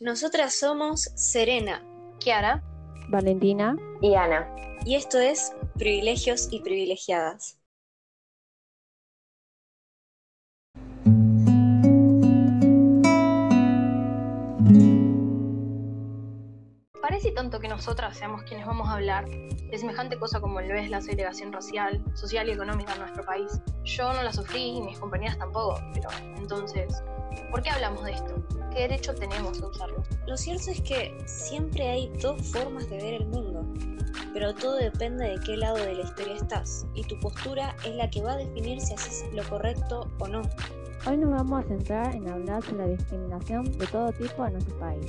Nosotras somos Serena, Kiara, Valentina y Ana. Y esto es Privilegios y Privilegiadas. Tonto que nosotras seamos quienes vamos a hablar de semejante cosa como lo es la segregación racial, social y económica en nuestro país. Yo no la sufrí y mis compañeras tampoco, pero entonces, ¿por qué hablamos de esto? ¿Qué derecho tenemos a usarlo? Lo cierto es que siempre hay dos formas de ver el mundo, pero todo depende de qué lado de la historia estás, y tu postura es la que va a definir si haces lo correcto o no. Hoy nos vamos a centrar en hablar sobre la discriminación de todo tipo en nuestro país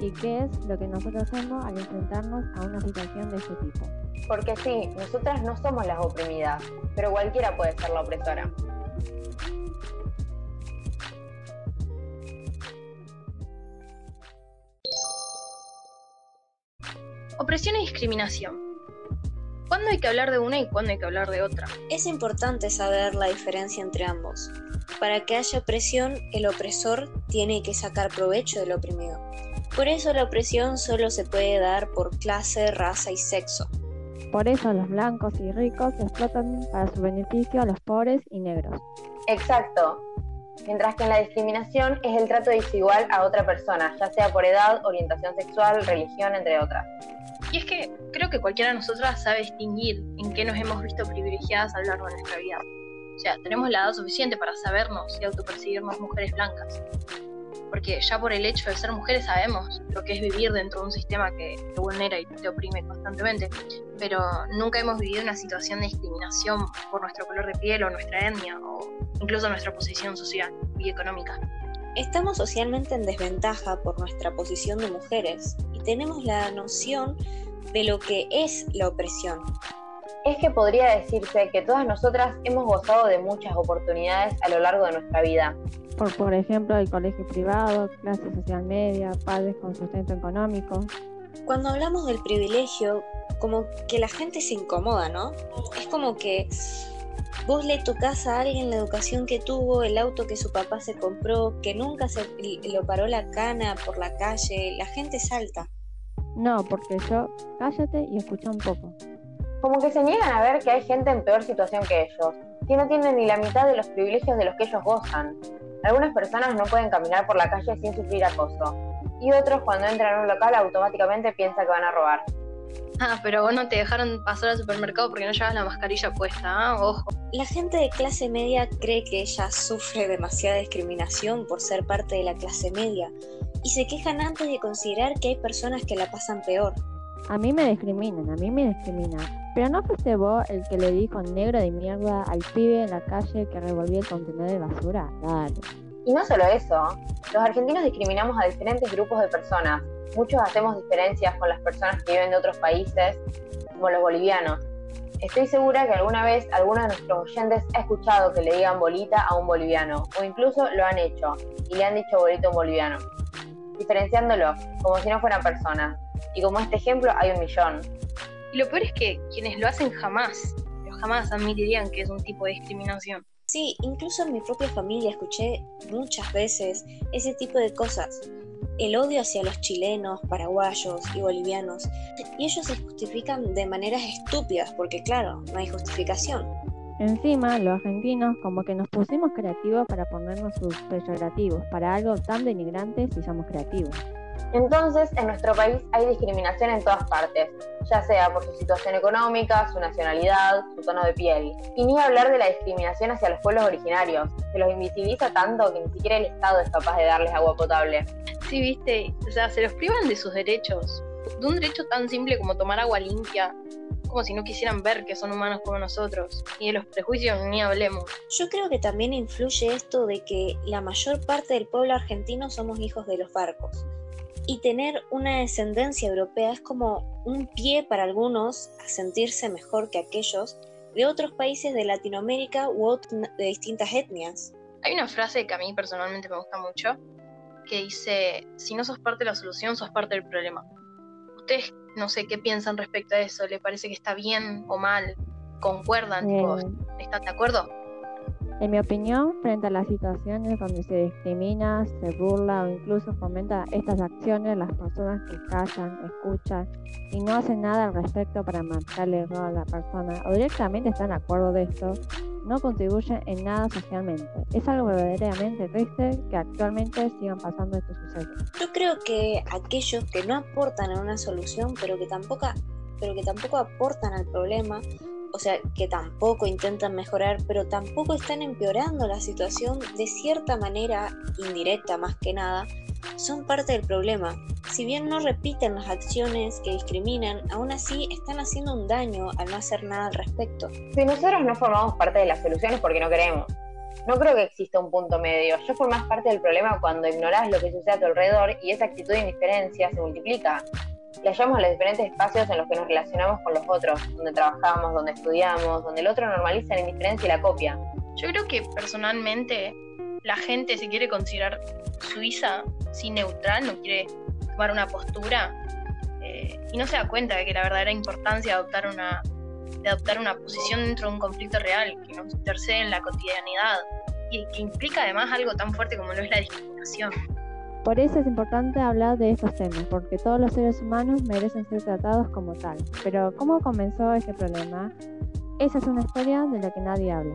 y qué es lo que nosotros hacemos al enfrentarnos a una situación de este tipo. Porque sí, nosotras no somos las oprimidas, pero cualquiera puede ser la opresora. Opresión y discriminación. ¿Cuándo hay que hablar de una y cuándo hay que hablar de otra? Es importante saber la diferencia entre ambos. Para que haya opresión, el opresor tiene que sacar provecho del oprimido. Por eso la opresión solo se puede dar por clase, raza y sexo. Por eso los blancos y ricos explotan para su beneficio a los pobres y negros. Exacto. Mientras que en la discriminación es el trato desigual a otra persona, ya sea por edad, orientación sexual, religión, entre otras. Y es que creo que cualquiera de nosotras sabe distinguir en qué nos hemos visto privilegiadas a lo largo de nuestra vida. O sea, tenemos la edad suficiente para sabernos y autopercibirnos mujeres blancas. Porque ya por el hecho de ser mujeres sabemos lo que es vivir dentro de un sistema que te vulnera y te oprime constantemente. Pero nunca hemos vivido una situación de discriminación por nuestro color de piel o nuestra etnia o incluso nuestra posición social y económica. Estamos socialmente en desventaja por nuestra posición de mujeres tenemos la noción de lo que es la opresión. Es que podría decirse que todas nosotras hemos gozado de muchas oportunidades a lo largo de nuestra vida. Por, por ejemplo, el colegio privado, clase social media, padres con sustento económico. Cuando hablamos del privilegio, como que la gente se incomoda, ¿no? Es como que vos le tocas a alguien la educación que tuvo, el auto que su papá se compró, que nunca se lo paró la cana por la calle, la gente salta. No, porque yo, cállate y escucha un poco. Como que se niegan a ver que hay gente en peor situación que ellos, que no tienen ni la mitad de los privilegios de los que ellos gozan. Algunas personas no pueden caminar por la calle sin sufrir acoso, y otros cuando entran a un local automáticamente piensan que van a robar. Ah, pero vos no te dejaron pasar al supermercado porque no llevas la mascarilla puesta, ¿ah? Ojo. La gente de clase media cree que ella sufre demasiada discriminación por ser parte de la clase media y se quejan antes de considerar que hay personas que la pasan peor. A mí me discriminan, a mí me discriminan. Pero no fuiste vos el que le dijo negro de mierda al pibe en la calle que revolvía el contenedor de basura. Dale. Y no solo eso, los argentinos discriminamos a diferentes grupos de personas. Muchos hacemos diferencias con las personas que viven de otros países, como los bolivianos. Estoy segura que alguna vez alguno de nuestros oyentes ha escuchado que le digan bolita a un boliviano, o incluso lo han hecho y le han dicho bolito a un boliviano, diferenciándolo como si no fueran personas. Y como este ejemplo hay un millón. Y lo peor es que quienes lo hacen jamás, pero jamás admitirían que es un tipo de discriminación. Sí, incluso en mi propia familia escuché muchas veces ese tipo de cosas. El odio hacia los chilenos, paraguayos y bolivianos. Y ellos se justifican de maneras estúpidas porque claro, no hay justificación. Encima, los argentinos como que nos pusimos creativos para ponernos sus peyorativos para algo tan denigrante si somos creativos. Entonces, en nuestro país hay discriminación en todas partes, ya sea por su situación económica, su nacionalidad, su tono de piel. Y ni hablar de la discriminación hacia los pueblos originarios, que los invisibiliza tanto que ni siquiera el Estado es capaz de darles agua potable. Sí, viste, o sea, se los privan de sus derechos, de un derecho tan simple como tomar agua limpia, como si no quisieran ver que son humanos como nosotros. Y de los prejuicios ni hablemos. Yo creo que también influye esto de que la mayor parte del pueblo argentino somos hijos de los barcos y tener una descendencia europea es como un pie para algunos a sentirse mejor que aquellos de otros países de Latinoamérica u de distintas etnias. Hay una frase que a mí personalmente me gusta mucho que dice, si no sos parte de la solución, sos parte del problema. Ustedes no sé qué piensan respecto a eso, ¿le parece que está bien o mal? ¿Concuerdan? ¿Están de acuerdo? En mi opinión, frente a las situaciones donde se discrimina, se burla o incluso fomenta estas acciones, las personas que callan, escuchan y no hacen nada al respecto para marcarle error a la persona o directamente están de acuerdo de esto, no contribuyen en nada socialmente. Es algo verdaderamente triste que actualmente sigan pasando estos sucesos. Yo creo que aquellos que no aportan a una solución, pero que tampoco, pero que tampoco aportan al problema, o sea, que tampoco intentan mejorar, pero tampoco están empeorando la situación de cierta manera indirecta más que nada, son parte del problema. Si bien no repiten las acciones que discriminan, aún así están haciendo un daño al no hacer nada al respecto. Si nosotros no formamos parte de las soluciones porque no queremos, no creo que exista un punto medio. Yo formas parte del problema cuando ignorás lo que sucede a tu alrededor y esa actitud de indiferencia se multiplica y hallamos los diferentes espacios en los que nos relacionamos con los otros, donde trabajamos, donde estudiamos, donde el otro normaliza la indiferencia y la copia. Yo creo que personalmente la gente se quiere considerar suiza, sin neutral, no quiere tomar una postura eh, y no se da cuenta de que la verdadera importancia de adoptar una de adoptar una posición dentro de un conflicto real que nos intercede en la cotidianidad y que implica además algo tan fuerte como lo es la discriminación. Por eso es importante hablar de estos temas, porque todos los seres humanos merecen ser tratados como tal. Pero ¿cómo comenzó este problema? Esa es una historia de la que nadie habla.